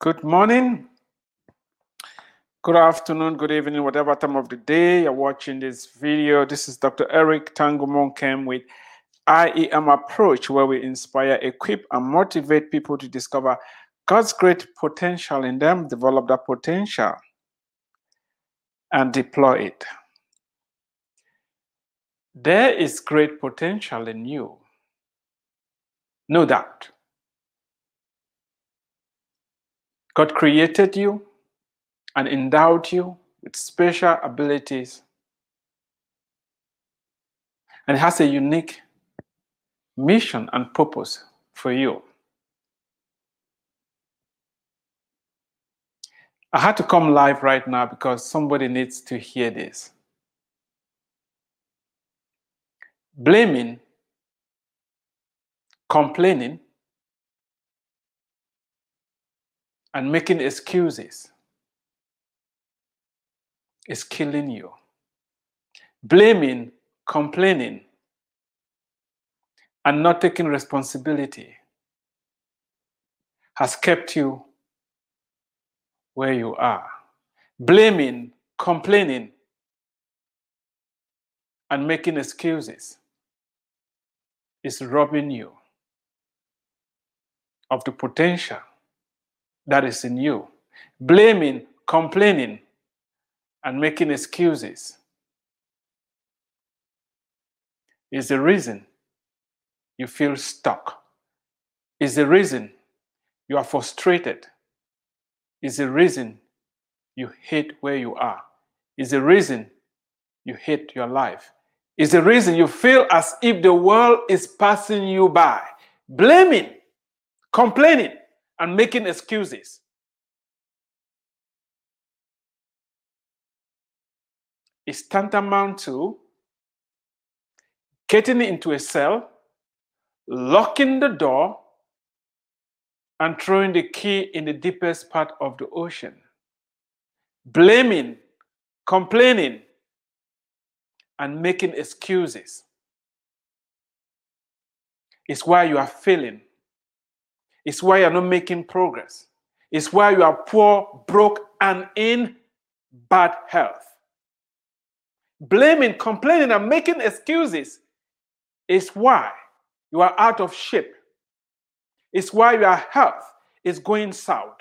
Good morning, good afternoon, good evening, whatever time of the day you're watching this video. This is Dr. Eric Tangumonkem with IEM Approach, where we inspire, equip, and motivate people to discover God's great potential in them, develop that potential, and deploy it. There is great potential in you, no doubt. God created you and endowed you with special abilities and has a unique mission and purpose for you. I had to come live right now because somebody needs to hear this. Blaming, complaining, and making excuses is killing you. Blaming, complaining, and not taking responsibility has kept you where you are. Blaming, complaining, and making excuses is robbing you of the potential that is in you. Blaming, complaining, and making excuses is the reason you feel stuck, is the reason you are frustrated, is the reason you hate where you are, is the reason you hate your life, is the reason you feel as if the world is passing you by. Blaming, complaining, and making excuses. Is tantamount to getting into a cell, locking the door, and throwing the key in the deepest part of the ocean. Blaming, complaining, and making excuses is why you are failing it's why you're not making progress. It's why you are poor, broke, and in bad health. Blaming, complaining, and making excuses is why you are out of shape. It's why your health is going south.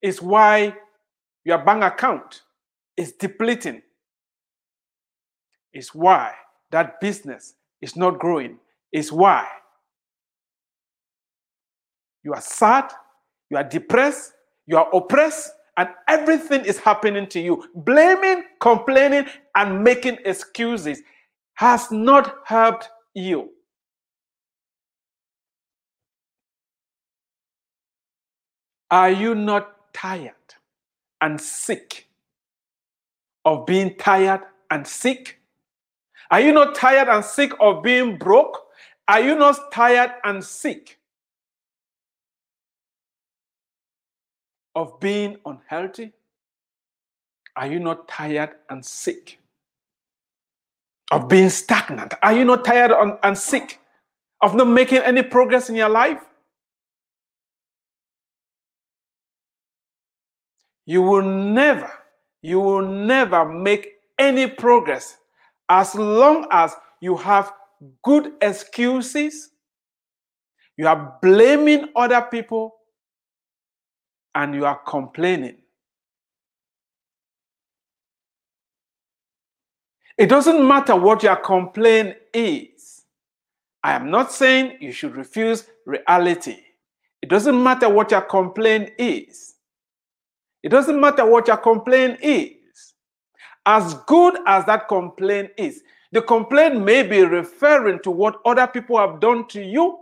It's why your bank account is depleting. It's why that business is not growing. It's why you are sad, you are depressed, you are oppressed, and everything is happening to you. Blaming, complaining, and making excuses has not helped you. Are you not tired and sick of being tired and sick? Are you not tired and sick of being broke? Are you not tired and sick of being unhealthy? Are you not tired and sick? Of being stagnant? Are you not tired and sick of not making any progress in your life? You will never, you will never make any progress as long as you have good excuses, you are blaming other people and you are complaining. It doesn't matter what your complaint is. I am not saying you should refuse reality. It doesn't matter what your complaint is. It doesn't matter what your complaint is. As good as that complaint is, the complaint may be referring to what other people have done to you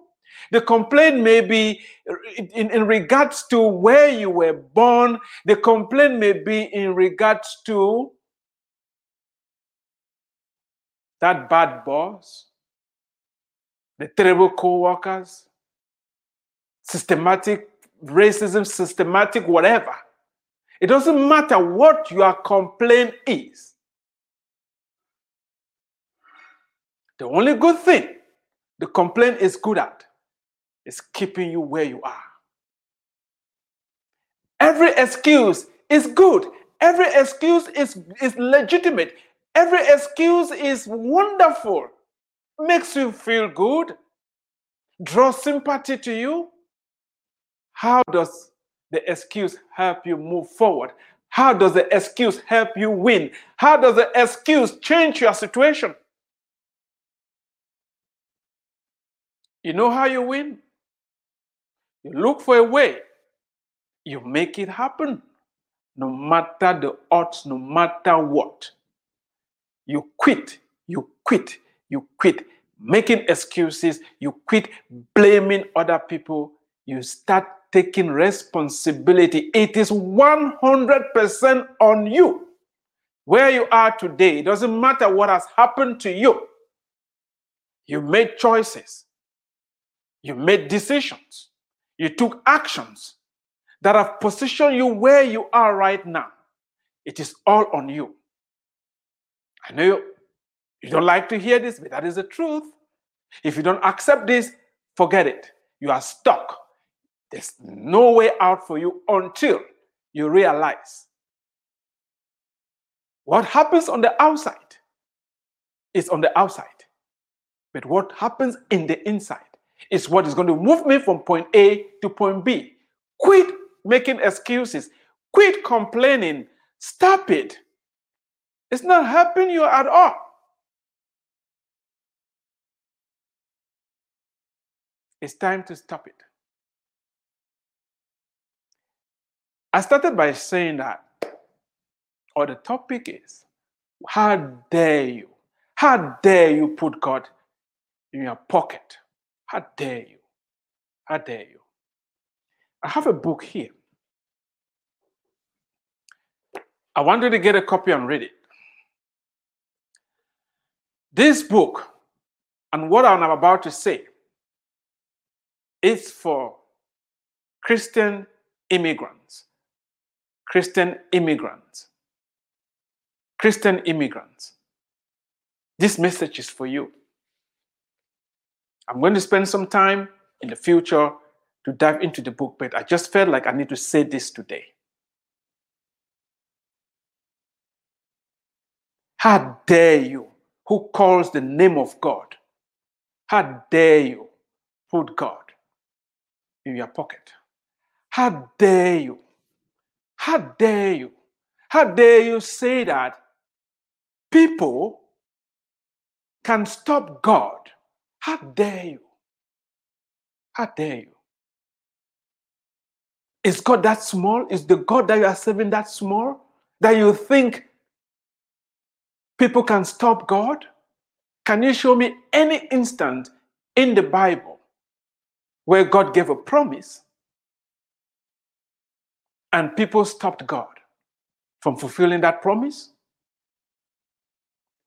the complaint may be in, in regards to where you were born. The complaint may be in regards to that bad boss, the terrible co-workers, systematic racism, systematic whatever. It doesn't matter what your complaint is. The only good thing the complaint is good at is keeping you where you are. Every excuse is good. Every excuse is, is legitimate. Every excuse is wonderful. Makes you feel good. Draw sympathy to you. How does the excuse help you move forward? How does the excuse help you win? How does the excuse change your situation? You know how you win? You look for a way, you make it happen, no matter the odds, no matter what. You quit, you quit, you quit making excuses, you quit blaming other people, you start taking responsibility. It is 100% on you. Where you are today, it doesn't matter what has happened to you. You made choices, you made decisions, you took actions that have positioned you where you are right now. It is all on you. I know you, don't like to hear this, but that is the truth. If you don't accept this, forget it. You are stuck. There's no way out for you until you realize what happens on the outside is on the outside. But what happens in the inside is what is going to move me from point A to point B. Quit making excuses. Quit complaining. Stop it. It's not helping you at all. It's time to stop it. I started by saying that, or the topic is, how dare you? How dare you put God in your pocket? How dare you? How dare you? I have a book here. I want you to get a copy and read it. This book and what I'm about to say is for Christian immigrants. Christian immigrants. Christian immigrants. This message is for you. I'm going to spend some time in the future to dive into the book, but I just felt like I need to say this today. How dare you, who calls the name of God? How dare you put God in your pocket. How dare you? How dare you? How dare you say that people can stop God? How dare you? How dare you? Is God that small? Is the God that you are serving that small that you think people can stop God? Can you show me any instant in the Bible where God gave a promise and people stopped God from fulfilling that promise?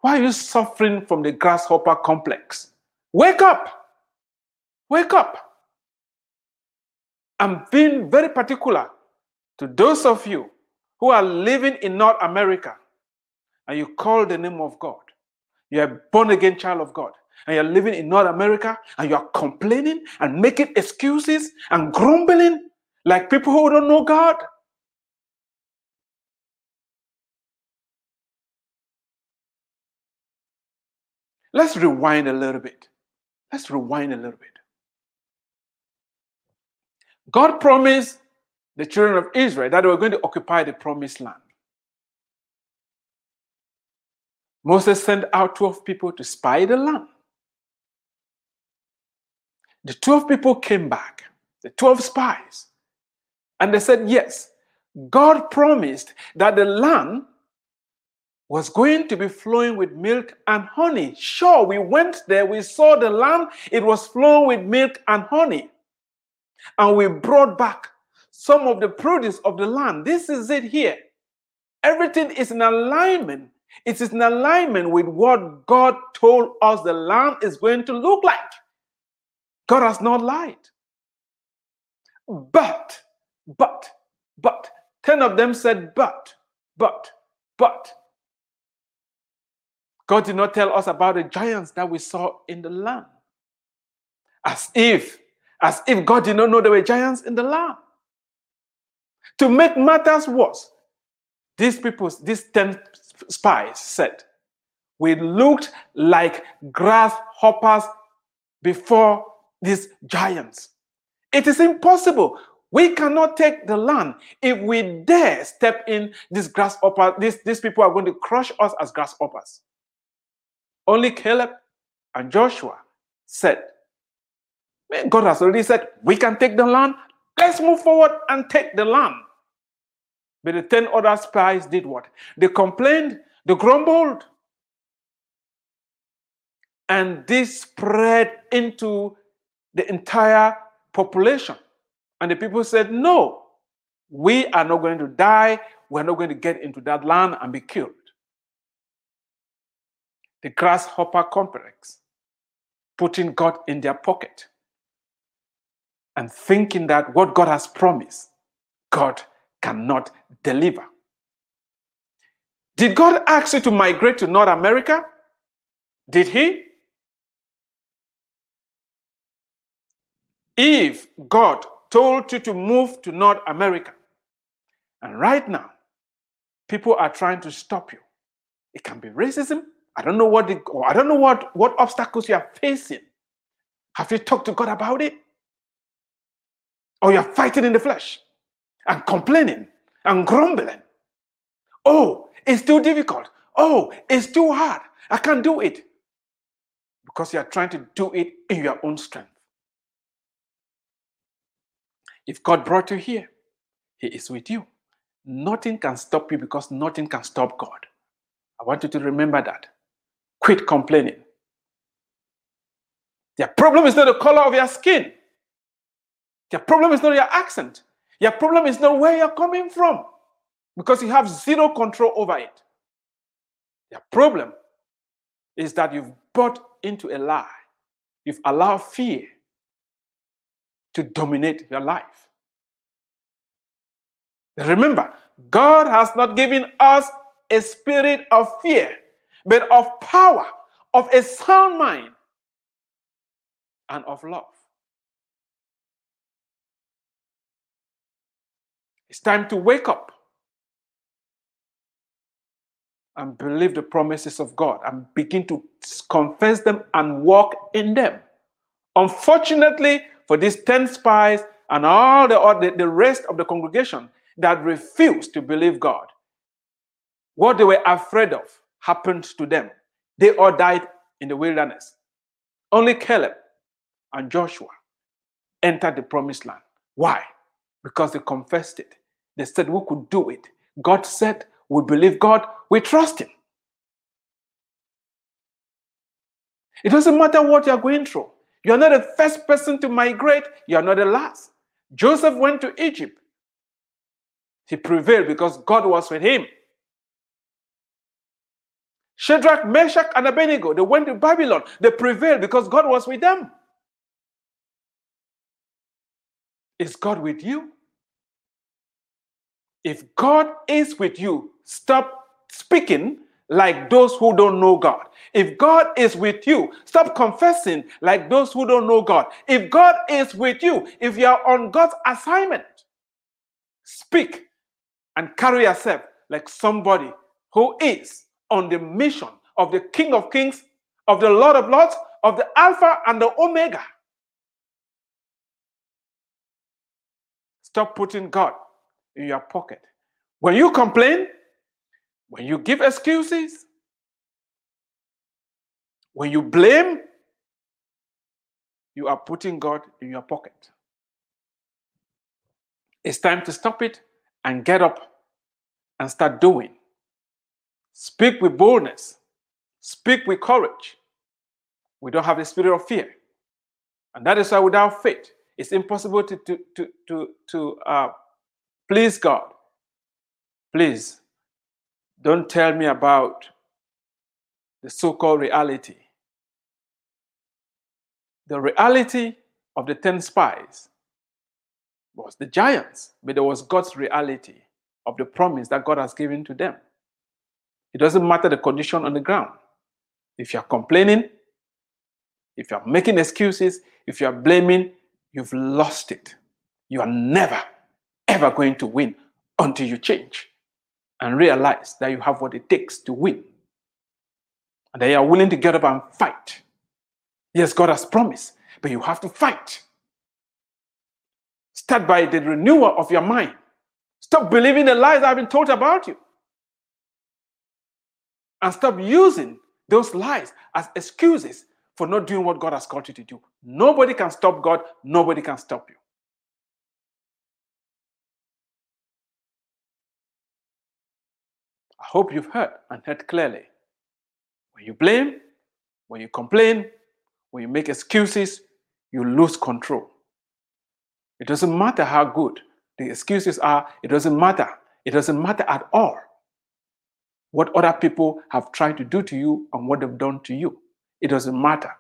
Why are you suffering from the grasshopper complex? Wake up! Wake up! I'm being very particular to those of you who are living in North America and you call the name of God. You're born again child of God and you're living in North America and you're complaining and making excuses and grumbling like people who don't know God. Let's rewind a little bit. Let's rewind a little bit. God promised the children of Israel that they were going to occupy the promised land. Moses sent out 12 people to spy the land. The 12 people came back, the 12 spies, and they said, Yes, God promised that the land was going to be flowing with milk and honey. Sure, we went there, we saw the land, it was flowing with milk and honey. And we brought back some of the produce of the land. This is it here. Everything is in alignment. It is in alignment with what God told us the land is going to look like. God has not lied. But, but, but, 10 of them said, but, but, but. God did not tell us about the giants that we saw in the land. As if, as if God did not know there were giants in the land. To make matters worse, these people, these 10 spies said, We looked like grasshoppers before these giants. It is impossible. We cannot take the land. If we dare step in this grasshopper, these, these people are going to crush us as grasshoppers. Only Caleb and Joshua said, Man, God has already said, we can take the land. Let's move forward and take the land. But the 10 other spies did what? They complained, they grumbled. And this spread into the entire population. And the people said, No, we are not going to die. We're not going to get into that land and be killed. The grasshopper complex, putting God in their pocket and thinking that what God has promised, God cannot deliver. Did God ask you to migrate to North America? Did He? If God told you to move to North America, and right now, people are trying to stop you. It can be racism. I don't know what the, I don't know what, what obstacles you are facing. Have you talked to God about it? Or you're fighting in the flesh and complaining and grumbling. Oh, it's too difficult. Oh, it's too hard. I can't do it. Because you are trying to do it in your own strength. If God brought you here, He is with you. Nothing can stop you because nothing can stop God. I want you to remember that. Quit complaining. Their problem is not the color of your skin. Their problem is not your accent. Your problem is not where you're coming from because you have zero control over it. Your problem is that you've bought into a lie. You've allowed fear to dominate your life. Remember, God has not given us a spirit of fear, but of power, of a sound mind, and of love. It's time to wake up and believe the promises of God and begin to confess them and walk in them. Unfortunately, for these 10 spies and all the, the rest of the congregation that refused to believe God, what they were afraid of happened to them. They all died in the wilderness. Only Caleb and Joshua entered the promised land. Why? Because they confessed it. They said, We could do it. God said, We believe God, we trust Him. It doesn't matter what you're going through. You're not the first person to migrate, you're not the last. Joseph went to Egypt. He prevailed because God was with him. Shadrach, Meshach, and Abednego, they went to Babylon. They prevailed because God was with them. Is God with you? If God is with you, stop speaking like those who don't know God. If God is with you, stop confessing like those who don't know God. If God is with you, if you are on God's assignment, speak and carry yourself like somebody who is on the mission of the King of Kings, of the Lord of Lords, of the Alpha and the Omega. Stop putting God in your pocket. When you complain, when you give excuses, when you blame, you are putting God in your pocket. It's time to stop it and get up and start doing. Speak with boldness, speak with courage. We don't have the spirit of fear. And that is why without faith, it's impossible to, to, to, to, to uh, please God. Please don't tell me about the so called reality. The reality of the 10 spies was the giants, but there was God's reality of the promise that God has given to them. It doesn't matter the condition on the ground. If you're complaining, if you're making excuses, if you're blaming, you've lost it. You are never, ever going to win until you change and realize that you have what it takes to win. And that you are willing to get up and fight. Yes, God has promised, but you have to fight. Start by the renewal of your mind. Stop believing the lies I've been told about you. And stop using those lies as excuses for not doing what God has called you to do. Nobody can stop God, nobody can stop you. I hope you've heard and heard clearly. When you blame, when you complain, when you make excuses, you lose control. It doesn't matter how good the excuses are, it doesn't matter. It doesn't matter at all what other people have tried to do to you and what they've done to you. It doesn't matter.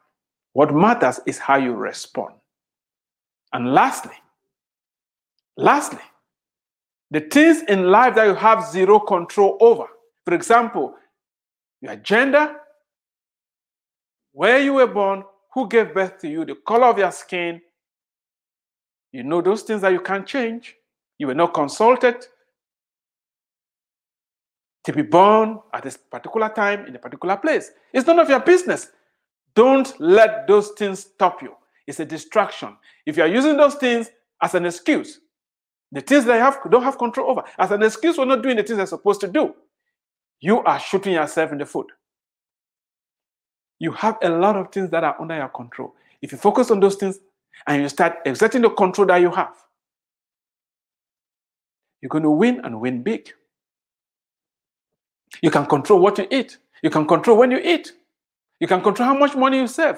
What matters is how you respond. And lastly, lastly, the things in life that you have zero control over. For example, your gender, where you were born, who gave birth to you, the color of your skin. You know those things that you can't change. You were not consulted to be born at this particular time in a particular place. It's none of your business. Don't let those things stop you. It's a distraction. If you are using those things as an excuse, the things that you have, don't have control over, as an excuse for not doing the things you're supposed to do, you are shooting yourself in the foot. You have a lot of things that are under your control. If you focus on those things and you start exerting the control that you have, you're going to win and win big. You can control what you eat. You can control when you eat. You can control how much money you save.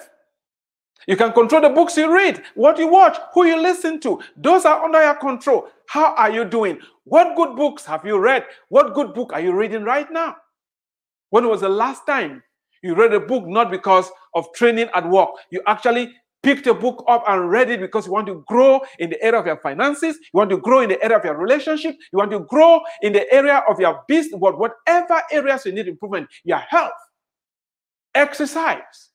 You can control the books you read, what you watch, who you listen to. Those are under your control. How are you doing? What good books have you read? What good book are you reading right now? When was the last time you read a book not because of training at work? You actually picked a book up and read it because you want to grow in the area of your finances, you want to grow in the area of your relationship, you want to grow in the area of your business, whatever areas you need improvement, your health, exercise.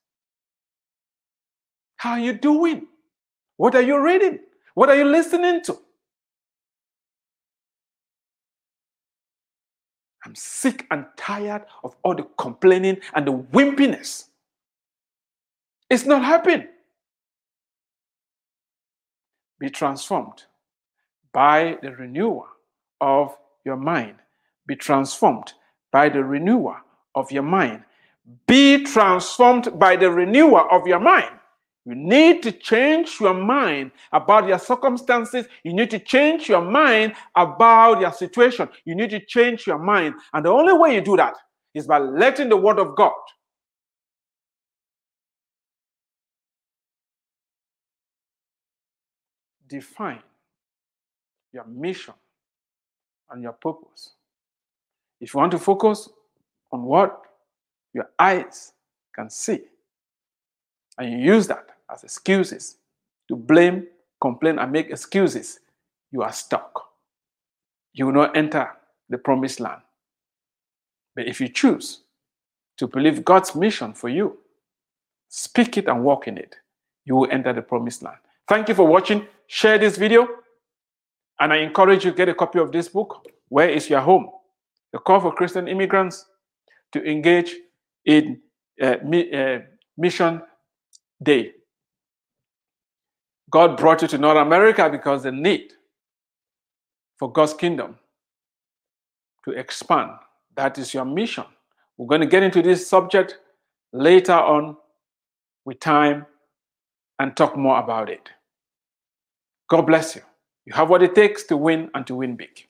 How are you doing? What are you reading? What are you listening to? I'm sick and tired of all the complaining and the wimpiness. It's not happening be transformed by the renewal of your mind. Be transformed by the renewal of your mind. Be transformed by the renewal of your mind. You need to change your mind about your circumstances. You need to change your mind about your situation. You need to change your mind. And the only way you do that is by letting the word of God define your mission and your purpose. If you want to focus on what your eyes can see, and you use that as excuses to blame, complain, and make excuses, you are stuck. You will not enter the promised land. But if you choose to believe God's mission for you, speak it and walk in it, you will enter the promised land. Thank you for watching. Share this video. And I encourage you to get a copy of this book, Where is Your Home? The Call for Christian Immigrants to Engage in uh, mi- uh, Mission Day. God brought you to North America because the need for God's kingdom to expand. That is your mission. We're going to get into this subject later on with time and talk more about it. God bless you. You have what it takes to win and to win big.